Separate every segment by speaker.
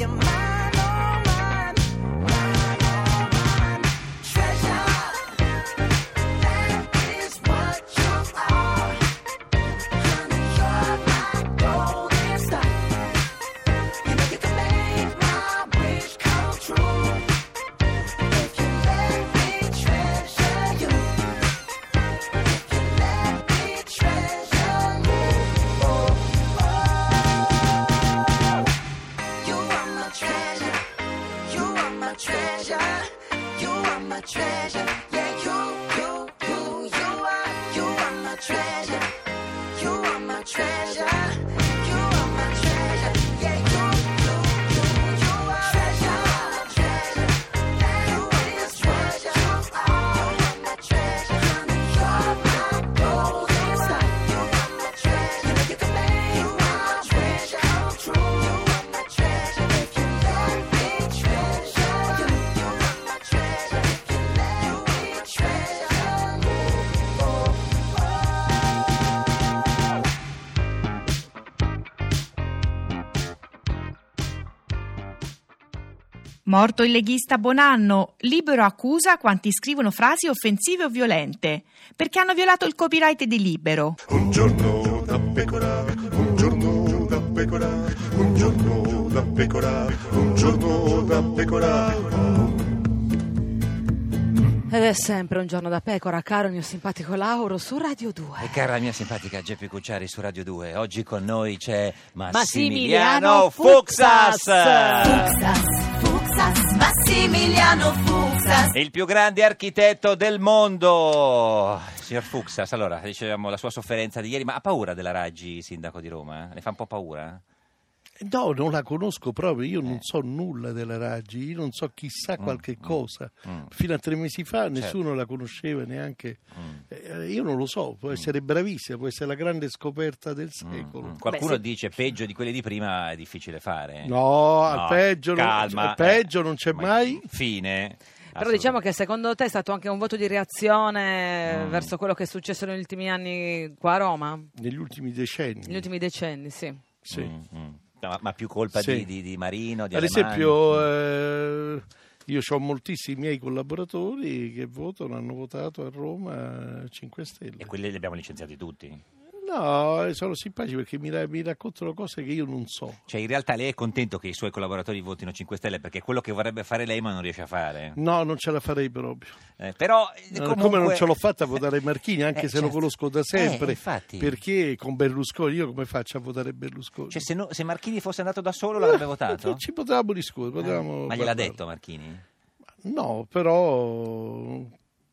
Speaker 1: your mind.
Speaker 2: Morto il leghista Bonanno, Libero accusa quanti scrivono frasi offensive o violente, perché hanno violato il copyright di Libero.
Speaker 3: Un giorno da pecora, un giorno da pecora, un giorno da pecora, un giorno da pecora.
Speaker 4: Ed è sempre un giorno da pecora, caro il mio simpatico Lauro su Radio 2.
Speaker 5: E cara la mia simpatica Geppi Cucciari su Radio 2, oggi con noi c'è
Speaker 4: Massimiliano
Speaker 5: Massimiliano Fuxas!
Speaker 6: Fuxas, Massimiliano Fuxas.
Speaker 5: Il più grande architetto del mondo! Signor Fuxas, allora, dicevamo la sua sofferenza di ieri, ma ha paura della Raggi, sindaco di Roma? Le fa un po' paura?
Speaker 7: No, non la conosco proprio, io
Speaker 5: Eh.
Speaker 7: non so nulla della Raggi, io non so chissà qualche cosa.
Speaker 5: mm.
Speaker 7: Fino a tre mesi fa
Speaker 5: Certo.
Speaker 7: nessuno la conosceva neanche.
Speaker 5: Mm.
Speaker 7: Eh, io non lo so, può essere bravissima, può essere la grande scoperta del secolo.
Speaker 5: Mm. Qualcuno
Speaker 4: Beh,
Speaker 5: dice peggio di quelli di prima è difficile fare.
Speaker 7: No, al peggio, non-
Speaker 5: calma,
Speaker 7: al peggio
Speaker 5: eh,
Speaker 7: non c'è
Speaker 5: ma-
Speaker 7: mai.
Speaker 5: Fine.
Speaker 4: Però diciamo che secondo te è stato anche un voto di reazione
Speaker 5: Mm.
Speaker 4: verso quello che è successo negli ultimi anni qua a Roma,
Speaker 7: Negli ultimi decenni.
Speaker 4: negli ultimi decenni, sì.
Speaker 7: Sì.
Speaker 5: Mm, mm. Ma, ma più colpa
Speaker 7: Sì.
Speaker 5: di, di- di Marino, di
Speaker 7: Ad
Speaker 5: Alemanni?
Speaker 7: esempio, eh, io ho moltissimi miei collaboratori che votano, hanno votato a Roma eh, 5 Stelle.
Speaker 5: E quelli li abbiamo licenziati tutti.
Speaker 7: No, eh, sono simpatici perché mi, mi raccontano cose che io non so.
Speaker 5: Cioè, in realtà lei è contento che i suoi collaboratori votino 5 Stelle perché è quello che vorrebbe fare lei ma non riesce a fare.
Speaker 7: No, non ce la farei proprio.
Speaker 5: Eh, però, eh,
Speaker 7: Eh,
Speaker 5: comunque...
Speaker 7: Come non ce l'ho fatta a votare Marchini, anche
Speaker 5: Eh,
Speaker 7: se lo
Speaker 5: certo.
Speaker 7: conosco da sempre.
Speaker 5: Eh, infatti.
Speaker 7: Perché con Berlusconi, io come faccio a votare Berlusconi?
Speaker 5: Cioè, se, no- se Marchini fosse andato da solo l'avrebbe votato?
Speaker 7: Eh, Ci potevamo discutere.
Speaker 5: Eh,
Speaker 7: potevamo
Speaker 5: ma gliel'ha
Speaker 7: parlare.
Speaker 5: detto Marchini?
Speaker 7: No, però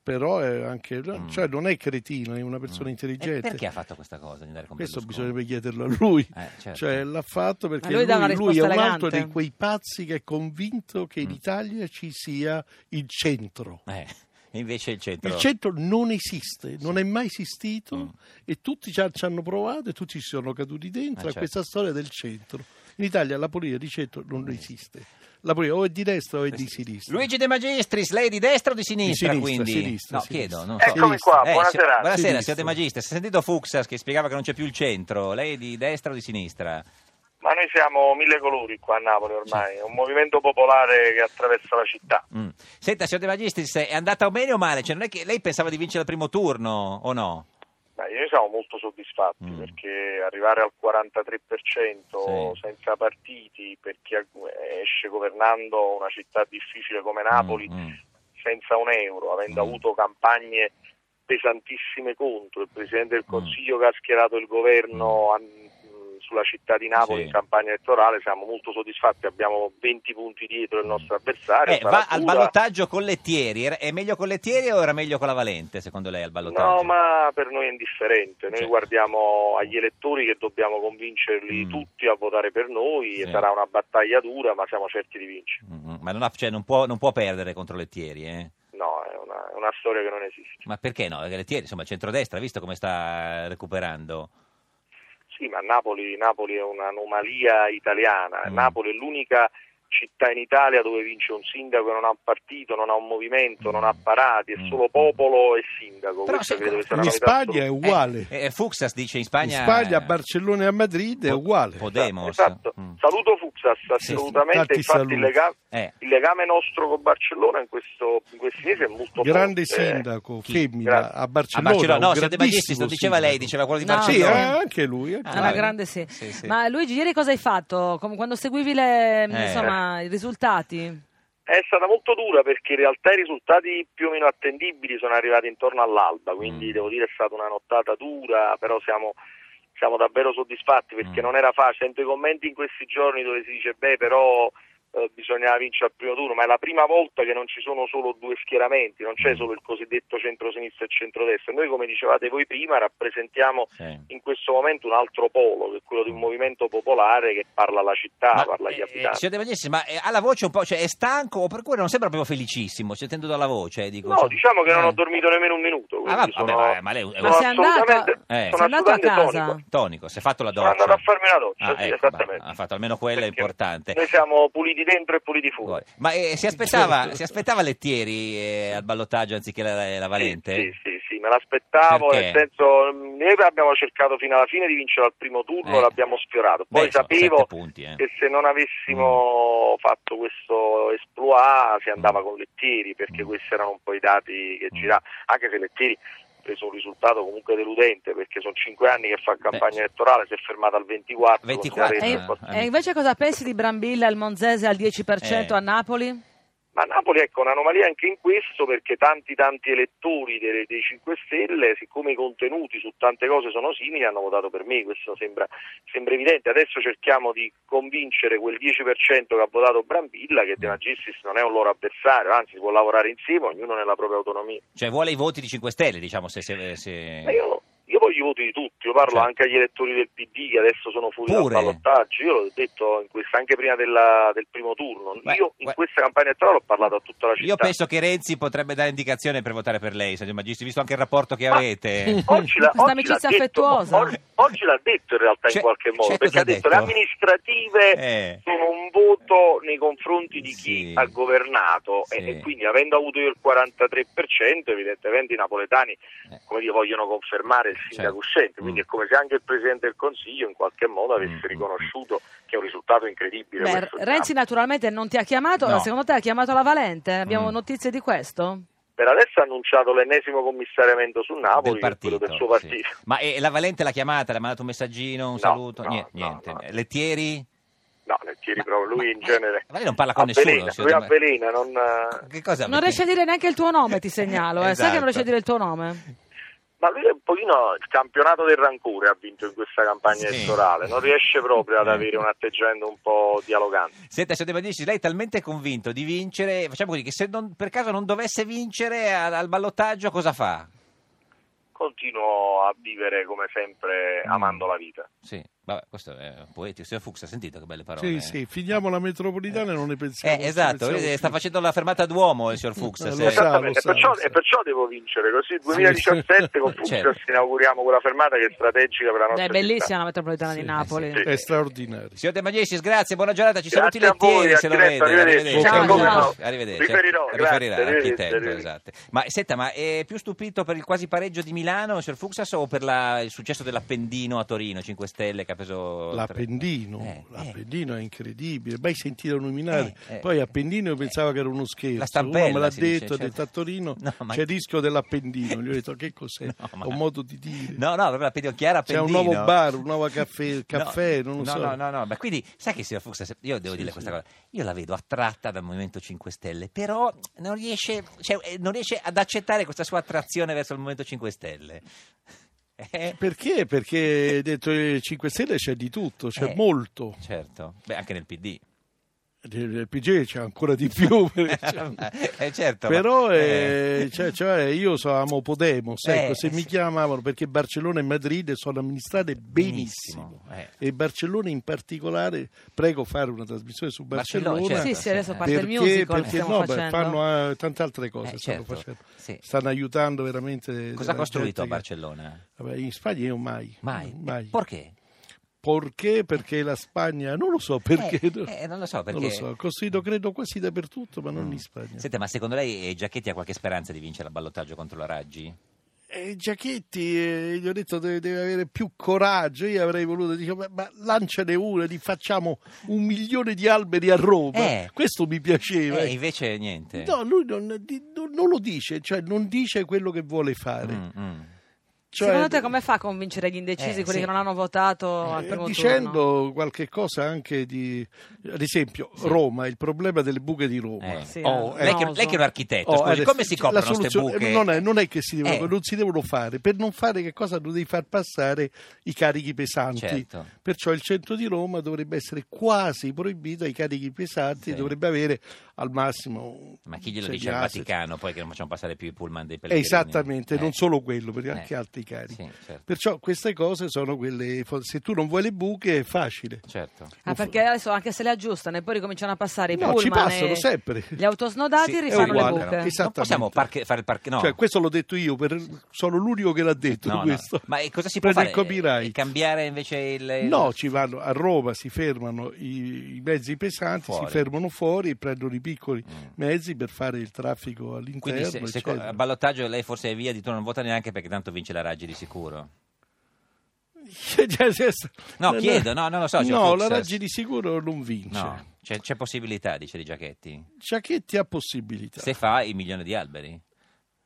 Speaker 7: però è anche, cioè non è cretino, è una persona
Speaker 5: E
Speaker 7: intelligente.
Speaker 5: perché ha fatto questa cosa di andare con
Speaker 7: Questo bisognerebbe chiederlo a lui.
Speaker 5: Eh, certo.
Speaker 7: Cioè, l'ha fatto perché
Speaker 4: Ma lui
Speaker 7: lui, lui è un altro di quei pazzi che è convinto che in
Speaker 5: Mm.
Speaker 7: Italia ci sia il centro.
Speaker 5: Eh, invece il centro...
Speaker 7: Il centro non esiste, non è mai esistito
Speaker 5: Mm.
Speaker 7: e tutti ci, ha- ci hanno provato e tutti si sono caduti dentro
Speaker 5: Eh,
Speaker 7: a
Speaker 5: certo.
Speaker 7: questa storia del centro. In Italia la politica di centro non esiste. La politica o è di destra o è di sinistra.
Speaker 5: Luigi De Magistris, lei di destra o di sinistra,
Speaker 7: sinistra,
Speaker 5: quindi?
Speaker 7: sinistra,
Speaker 5: no,
Speaker 7: sinistra.
Speaker 5: chiedo, non so.
Speaker 8: Eccomi qua,
Speaker 5: Eh,
Speaker 8: buonasera.
Speaker 5: signor- buonasera, signor De Magistris. Ha sentito Fuxas che spiegava che non c'è più il centro. Lei è di destra o di sinistra?
Speaker 8: Ma noi siamo mille colori qua a Napoli ormai, è un movimento popolare che attraversa la città.
Speaker 5: Mm. Senta, signor De Magistris, è andata bene o male? Cioè, non è che lei pensava di vincere il primo turno o no?
Speaker 8: Ma noi siamo molto soddisfatti
Speaker 5: Mm.
Speaker 8: perché arrivare al 43%
Speaker 5: Sì.
Speaker 8: senza partiti, per chi esce governando una città difficile come Napoli
Speaker 5: Mm, mm.
Speaker 8: senza un euro, avendo
Speaker 5: Mm.
Speaker 8: avuto campagne pesantissime contro il Presidente del
Speaker 5: Mm.
Speaker 8: Consiglio che ha schierato il governo mh, sulla città di Napoli
Speaker 5: Sì.
Speaker 8: in campagna elettorale, siamo molto soddisfatti, abbiamo 20 punti dietro il nostro avversario.
Speaker 5: Eh, va al ballottaggio con Lettieri. È meglio con Lettieri o era meglio con la Valente, secondo lei, al ballottaggio?
Speaker 8: No, ma per noi è indifferente. Noi
Speaker 5: Cioè.
Speaker 8: guardiamo agli elettori che dobbiamo convincerli
Speaker 5: Mm.
Speaker 8: tutti a votare per noi
Speaker 5: Sì.
Speaker 8: e sarà una battaglia dura, ma siamo certi di vincere.
Speaker 5: Mm, mm. Ma non, ha- cioè, non può, non può perdere contro Lettieri, eh?
Speaker 8: No, è una, è una storia che non esiste.
Speaker 5: Ma perché no? Perché Lettieri, insomma, il centrodestra, visto come sta recuperando?
Speaker 8: Sì, ma Napoli, Napoli è un'anomalia italiana.
Speaker 5: Mm.
Speaker 8: Napoli è l'unica città in Italia dove vince un sindaco che non ha un partito, non ha un movimento, non ha parati, è
Speaker 5: Mm.
Speaker 8: solo popolo e sindaco.
Speaker 5: Però se-
Speaker 7: In Spagna è uguale.
Speaker 5: Eh, eh, Fuxas dice in
Speaker 7: In
Speaker 5: Spagna...
Speaker 7: Spagna, a Barcellona e a Madrid è uguale.
Speaker 5: Podemos.
Speaker 8: Esatto.
Speaker 5: Mm.
Speaker 8: Saluto Fuxas,
Speaker 5: Sì, sì.
Speaker 8: assolutamente.
Speaker 7: Tanti
Speaker 8: Infatti il legame,
Speaker 5: Eh.
Speaker 8: il legame nostro con Barcellona in, questo, in questi mesi è molto
Speaker 7: Grande
Speaker 8: forte.
Speaker 7: sindaco,
Speaker 5: Chi?
Speaker 7: femmina,
Speaker 8: Grazie.
Speaker 7: a
Speaker 5: A
Speaker 7: Barcellona.
Speaker 5: Barcellona, no, Magistris,
Speaker 7: grandissimo
Speaker 5: lo diceva lei, diceva quello di
Speaker 4: No.
Speaker 7: Sì,
Speaker 5: Barcellona.
Speaker 7: eh, anche lui. anche
Speaker 5: Ah,
Speaker 7: lui.
Speaker 4: grande sì.
Speaker 5: Sì, sì.
Speaker 4: Ma Luigi, ieri cosa hai fatto? Com- Quando seguivi le,
Speaker 5: Eh.
Speaker 4: I risultati?
Speaker 8: È stata molto dura perché in realtà i risultati più o meno attendibili sono arrivati intorno all'alba, quindi
Speaker 5: Mm.
Speaker 8: devo dire è stata una nottata dura, però siamo, siamo davvero soddisfatti perché
Speaker 5: Mm.
Speaker 8: non era facile. Sento i commenti in questi giorni dove si dice beh però eh, bisognava vincere al primo turno, ma è la prima volta che non ci sono solo due schieramenti, non
Speaker 5: Mm.
Speaker 8: c'è solo il cosiddetto centro-sinistra e centrodestra. Noi come dicevate voi prima rappresentiamo
Speaker 5: Sì.
Speaker 8: in questo momento un altro polo, che è quello di un movimento popolare che parla alla città,
Speaker 5: Ma,
Speaker 8: parla agli
Speaker 5: eh,
Speaker 8: abitanti.
Speaker 5: signor De Magistris, ma eh, ha la voce un po', cioè è stanco o per cui non sembra proprio felicissimo, sentendo dalla voce, eh, dico,
Speaker 8: No,
Speaker 5: cioè-
Speaker 8: diciamo che non
Speaker 5: eh.
Speaker 8: ho dormito nemmeno un minuto.
Speaker 5: Ah, vabbè,
Speaker 8: sono,
Speaker 5: vabbè, ma lei è
Speaker 8: sono
Speaker 4: Ma sei andato,
Speaker 8: assolutamente,
Speaker 5: Eh.
Speaker 8: sono
Speaker 4: sei andato a casa?
Speaker 8: tonico.
Speaker 5: Tonico, si è fatto la
Speaker 8: Sono
Speaker 5: doccia.
Speaker 8: andato a farmi una doccia,
Speaker 5: Ah,
Speaker 8: sì,
Speaker 5: ecco,
Speaker 8: esattamente.
Speaker 5: ha fatto almeno quello è importante.
Speaker 8: Noi siamo puliti dentro e puliti fuori.
Speaker 5: Ma eh, si, aspettava, si aspettava Lettieri eh, al ballottaggio anziché la, la Valente?
Speaker 8: Sì, sì, sì, me l'aspettavo,
Speaker 5: Perché?
Speaker 8: nel senso, mh, noi abbiamo cercato fino alla fine di vincere al primo turno,
Speaker 5: Eh.
Speaker 8: l'abbiamo sfiorato. Poi
Speaker 5: Beh,
Speaker 8: sapevo
Speaker 5: punti, eh.
Speaker 8: che se non avessimo fatto questo esploit si andava con Lettieri, perché
Speaker 5: Mm.
Speaker 8: questi erano un po' i dati che
Speaker 5: Mm.
Speaker 8: giravano, anche se Lettieri preso un risultato comunque deludente, perché sono cinque anni che fa campagna
Speaker 5: Beh.
Speaker 8: elettorale, si è fermata al 24.
Speaker 5: 24,
Speaker 8: con
Speaker 4: E,
Speaker 5: eh.
Speaker 4: e invece cosa pensi di Brambilla e il Monzese al 10%
Speaker 5: Eh.
Speaker 4: a Napoli?
Speaker 8: Ma Napoli ecco un'anomalia anche in questo perché tanti tanti elettori dei, dei 5 Stelle, siccome i contenuti su tante cose sono simili, hanno votato per me, questo sembra, sembra evidente. Adesso cerchiamo di convincere quel 10% che ha votato Brambilla che De Magistris non è un loro avversario, anzi si può lavorare insieme, ognuno nella propria autonomia.
Speaker 5: Cioè vuole i voti di 5 Stelle, diciamo, se... se, se-
Speaker 8: Ma io, io voglio i voti di tutti, io parlo
Speaker 5: Certo.
Speaker 8: anche agli elettori del PD che adesso sono fuori
Speaker 5: Pure?
Speaker 8: dal ballottaggio, io l'ho detto in questa, anche prima della- del primo turno,
Speaker 5: Beh,
Speaker 8: io in
Speaker 5: beh.
Speaker 8: questa campagna elettorale ho parlato a tutta la città.
Speaker 5: Io penso che Renzi potrebbe dare indicazione per votare per lei, signor Magistri, visto anche il rapporto che
Speaker 8: Ma-
Speaker 5: avete.
Speaker 8: Oggi, la,
Speaker 4: Questa
Speaker 8: oggi
Speaker 4: amicizia
Speaker 8: l'ha detto,
Speaker 4: affettuosa.
Speaker 8: oggi, oggi l'ha detto in realtà
Speaker 5: Cioè-
Speaker 8: in qualche modo, perché ha detto,
Speaker 5: detto?
Speaker 8: le amministrative
Speaker 5: Eh.
Speaker 8: sono un voto nei confronti di chi
Speaker 5: Sì.
Speaker 8: ha governato
Speaker 5: Sì.
Speaker 8: e, e quindi avendo avuto io il 43% evidentemente i napoletani
Speaker 5: Eh.
Speaker 8: come dire, vogliono confermare il sindaco
Speaker 5: Certo.
Speaker 8: uscente, quindi
Speaker 5: Mm.
Speaker 8: è come se anche il Presidente del Consiglio in qualche modo avesse
Speaker 5: Mm, mm,
Speaker 8: riconosciuto che è un risultato incredibile.
Speaker 4: Beh, Renzi naturalmente non ti ha chiamato,
Speaker 5: No.
Speaker 4: secondo te ha chiamato la Valente? Abbiamo
Speaker 5: Mm.
Speaker 4: notizie di questo?
Speaker 8: Per adesso ha annunciato l'ennesimo commissariamento su Napoli,
Speaker 5: del partito,
Speaker 8: del suo
Speaker 5: sì.
Speaker 8: partito.
Speaker 5: Ma eh, la Valente l'ha chiamata, le ha mandato un messaggino, un
Speaker 8: No,
Speaker 5: saluto?
Speaker 8: no,
Speaker 5: niente.
Speaker 8: no,
Speaker 5: niente.
Speaker 8: no.
Speaker 5: Lettieri?
Speaker 8: No, Lettieri proprio, lui in genere
Speaker 5: Ma lei non parla con
Speaker 8: avvelena,
Speaker 5: nessuno.
Speaker 8: lui avvelena, non...
Speaker 5: Che cosa?
Speaker 4: Non riesce a dire neanche il tuo nome, ti segnalo, eh. sai che
Speaker 5: Esatto.
Speaker 4: non riesce a dire il tuo nome?
Speaker 8: Ma lui è un pochino il campionato del rancore ha vinto in questa campagna
Speaker 5: Sì.
Speaker 8: elettorale, non riesce proprio ad avere un atteggiamento un po' dialogante.
Speaker 5: Senta, signor De Medici, lei è talmente convinto di vincere, facciamo così, che se non- per caso non dovesse vincere al, al ballottaggio cosa fa?
Speaker 8: Continuo a vivere come sempre
Speaker 5: Mm.
Speaker 8: amando la vita.
Speaker 5: Sì, vabbè, questo è poetico. Signor Fuchs, ha sentito che belle parole?
Speaker 7: Sì,
Speaker 5: eh?
Speaker 7: sì, finiamo la metropolitana e non ne pensiamo.
Speaker 5: Eh, esatto,
Speaker 7: pensiamo
Speaker 5: sta facendo la fermata Duomo il signor Fuchs.
Speaker 7: Eh, lo
Speaker 5: se-
Speaker 7: sa. Lo
Speaker 8: e, perciò, e perciò devo vincere, così 2017 con Fucsia
Speaker 5: Certo.
Speaker 8: inauguriamo quella fermata che è strategica per la nostra
Speaker 4: È bellissima
Speaker 8: città.
Speaker 4: la metropolitana di Napoli.
Speaker 8: sì.
Speaker 7: È straordinario.
Speaker 5: Signor De Magistris, grazie, buona giornata, ci saluti
Speaker 8: Grazie voi,
Speaker 5: lettieri se lo vede.
Speaker 8: arrivederci.
Speaker 4: Ciao,
Speaker 5: Arrivederci.
Speaker 4: ciao.
Speaker 5: Arrivederci.
Speaker 8: Riferirò, grazie,
Speaker 5: Riferirà,
Speaker 8: arrivederci,
Speaker 5: architetto,
Speaker 8: arrivederci.
Speaker 5: esatto. Ma senta, ma è più stupito per il quasi pareggio di Milano, signor Fuxas, o per la- il successo dell'Appendino a Torino, 5 Stelle, che ha preso...
Speaker 7: L'Appendino,
Speaker 5: Eh,
Speaker 7: l'Appendino è incredibile, mai sentito nominare.
Speaker 5: Eh, eh.
Speaker 7: Poi Appendino io pensavo che era uno scherzo.
Speaker 5: La stampella,
Speaker 7: Uno me l'ha
Speaker 5: si dice,
Speaker 7: detto, ha detto a Torino
Speaker 5: No, ma-
Speaker 7: c'è il rischio dell'Appendino. Gli ho detto che cos'è?
Speaker 5: No, ma-
Speaker 7: Un modo di dire.
Speaker 5: No, no, proprio l'Appendino, Chiara
Speaker 7: C'è un
Speaker 5: Appendino.
Speaker 7: nuovo bar, un nuovo caffè, caffè
Speaker 5: no,
Speaker 7: non lo
Speaker 5: no,
Speaker 7: so.
Speaker 5: No, no, no, ma quindi, sai che signor Fuxas, io devo dire questa cosa, io la vedo attratta dal Movimento 5 Stelle, però non riesce, cioè, eh, non riesce ad accettare questa sua attrazione verso il Movimento 5 Stelle. Eh,
Speaker 7: Perché? Perché dentro i 5 Stelle c'è di tutto, c'è
Speaker 5: Eh.
Speaker 7: molto.
Speaker 5: certo, beh, anche nel PD.
Speaker 7: Nel PG c'è ancora di più.
Speaker 5: Eh, certo, ma-
Speaker 7: Però
Speaker 5: eh,
Speaker 7: eh, cioè, cioè, io so, amo Podemos, ecco,
Speaker 5: Eh,
Speaker 7: se mi chiamavano perché Barcellona e Madrid sono amministrate benissimo,
Speaker 5: Benissimo, eh.
Speaker 7: e Barcellona in particolare, prego fare una trasmissione su
Speaker 5: Barcellona,
Speaker 7: Barcellona.
Speaker 5: certo.
Speaker 4: Sì, sì, adesso parte
Speaker 7: Perché,
Speaker 4: il musical che
Speaker 7: perché no, beh, fanno eh, tante altre cose,
Speaker 5: Eh,
Speaker 7: stanno,
Speaker 5: certo,
Speaker 7: facendo.
Speaker 5: sì.
Speaker 7: stanno aiutando veramente.
Speaker 5: Cosa ha costruito a
Speaker 7: gente
Speaker 5: Barcellona?
Speaker 7: Vabbè, in Spagna io mai.
Speaker 5: Mai?
Speaker 7: mai.
Speaker 5: Perché?
Speaker 7: Perché? Perché la Spagna, non lo so perché.
Speaker 5: Eh, eh, non lo so, perché...
Speaker 7: Non lo so, costruito credo quasi dappertutto, ma non in Spagna.
Speaker 5: Senta, ma secondo lei eh, Giacchetti ha qualche speranza di vincere il ballottaggio contro la Raggi?
Speaker 7: E Giachetti, eh, gli ho detto deve, deve avere più coraggio. Io avrei voluto dire, ma, ma lanciane una, di facciamo un milione di alberi a Roma.
Speaker 5: Eh.
Speaker 7: Questo mi piaceva.
Speaker 5: Eh,
Speaker 7: ecco.
Speaker 5: invece niente.
Speaker 7: No, lui non- non lo dice, cioè non dice quello che vuole fare.
Speaker 5: Mm, mm.
Speaker 7: Cioè,
Speaker 4: Secondo te come fa a convincere gli indecisi,
Speaker 5: Eh,
Speaker 4: quelli
Speaker 5: sì.
Speaker 4: che non hanno votato al
Speaker 7: eh,
Speaker 4: primo
Speaker 7: dicendo
Speaker 4: turno?
Speaker 7: qualche cosa anche di ad esempio Roma il problema delle buche di Roma
Speaker 5: Eh.
Speaker 4: Sì,
Speaker 7: Oh,
Speaker 4: eh,
Speaker 5: lei, che, lei che è un architetto,
Speaker 7: Oh,
Speaker 5: scusi,
Speaker 7: adesso,
Speaker 5: come si coprono queste buche?
Speaker 7: Non, è, non è che si devono,
Speaker 5: Eh.
Speaker 7: non si devono fare, per non fare che cosa devi far passare i carichi pesanti.
Speaker 5: Certo.
Speaker 7: Perciò il centro di Roma dovrebbe essere quasi proibito ai carichi pesanti,
Speaker 5: Sì.
Speaker 7: dovrebbe avere al massimo...
Speaker 5: Ma chi glielo dice al. Vaticano poi che non facciamo passare più i pullman dei
Speaker 7: Eh,
Speaker 5: pellegrini?
Speaker 7: Esattamente,
Speaker 5: Eh.
Speaker 7: non solo quello, perché
Speaker 5: Eh.
Speaker 7: anche altri carichi.
Speaker 5: Sì, certo.
Speaker 7: Perciò queste cose sono quelle, se tu non vuoi le buche è facile.
Speaker 5: certo.
Speaker 4: Ah, perché adesso anche se le aggiustano e poi ricominciano a passare i
Speaker 7: No,
Speaker 4: pullman
Speaker 7: ci passano sempre.
Speaker 4: gli autosnodati
Speaker 5: Sì, è
Speaker 4: rifanno le
Speaker 7: uguale,
Speaker 4: buche.
Speaker 7: no?
Speaker 5: Possiamo parche- fare il parche... No.
Speaker 7: Cioè, questo l'ho detto io, per- sono l'unico che l'ha detto
Speaker 5: No, no.
Speaker 7: questo.
Speaker 5: Ma eh, cosa si può
Speaker 7: Prende
Speaker 5: fare?
Speaker 7: il copyright.
Speaker 5: Eh, Cambiare invece il...
Speaker 7: No, ci vanno a Roma, si fermano i, i mezzi pesanti,
Speaker 5: Fuori.
Speaker 7: si fermano fuori e prendono i piccoli mezzi per fare il traffico all'interno.
Speaker 5: Quindi se, se a ballottaggio lei forse è via di turno non vota neanche perché tanto vince la Raggi di sicuro.
Speaker 7: Cioè,
Speaker 5: No, chiedo, no, non lo so,
Speaker 7: No,
Speaker 5: Fuchs.
Speaker 7: la Raggi di sicuro non vince.
Speaker 5: No, c'è, c'è possibilità, dice Di Giachetti.
Speaker 7: Giachetti ha possibilità.
Speaker 5: Se fa il milione di alberi.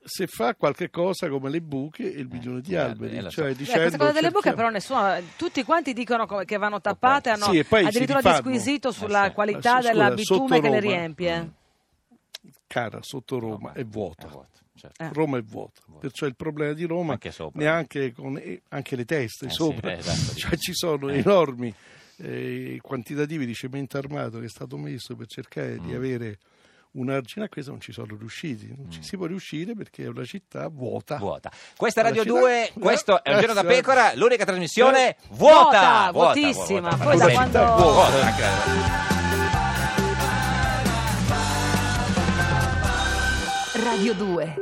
Speaker 7: Se fa qualche cosa come le buche e il milione di
Speaker 5: gli
Speaker 7: alberi,
Speaker 5: alberi, eh,
Speaker 7: cioè
Speaker 5: so.
Speaker 4: Beh,
Speaker 7: dicendo
Speaker 4: questa cosa delle buche però nessuno, tutti quanti dicono co- che vanno tappate, hanno
Speaker 7: Sì, e
Speaker 4: addirittura disquisito
Speaker 5: Eh,
Speaker 4: sulla
Speaker 5: sì.
Speaker 4: qualità
Speaker 7: su-
Speaker 4: della
Speaker 7: scusa,
Speaker 4: bitume che le riempie.
Speaker 7: cara sotto Roma
Speaker 5: ma-
Speaker 7: è vuota.
Speaker 5: È vuoto, certo.
Speaker 4: Eh.
Speaker 7: Roma è vuota, perciò il problema di Roma
Speaker 5: Anche sopra.
Speaker 7: neanche con e anche le teste
Speaker 5: Eh sì,
Speaker 7: sopra,
Speaker 5: eh, esatto,
Speaker 7: cioè ci sono enormi eh, quantitativi di cemento armato che è stato messo per cercare
Speaker 5: Mm.
Speaker 7: di avere un argine a questo non ci sono riusciti, non ci si può riuscire perché è una città vuota.
Speaker 5: Vuota. Questa è Radio
Speaker 7: città-
Speaker 5: 2, questo è un
Speaker 7: Eh,
Speaker 5: giorno da
Speaker 7: sì.
Speaker 5: pecora, l'unica trasmissione
Speaker 7: Eh.
Speaker 5: vuota,
Speaker 4: Vuota,
Speaker 5: vuota,
Speaker 4: vuotissima.
Speaker 5: vuota.
Speaker 4: Poi da quando-
Speaker 7: vuota.
Speaker 5: Vuota,
Speaker 6: Radio 2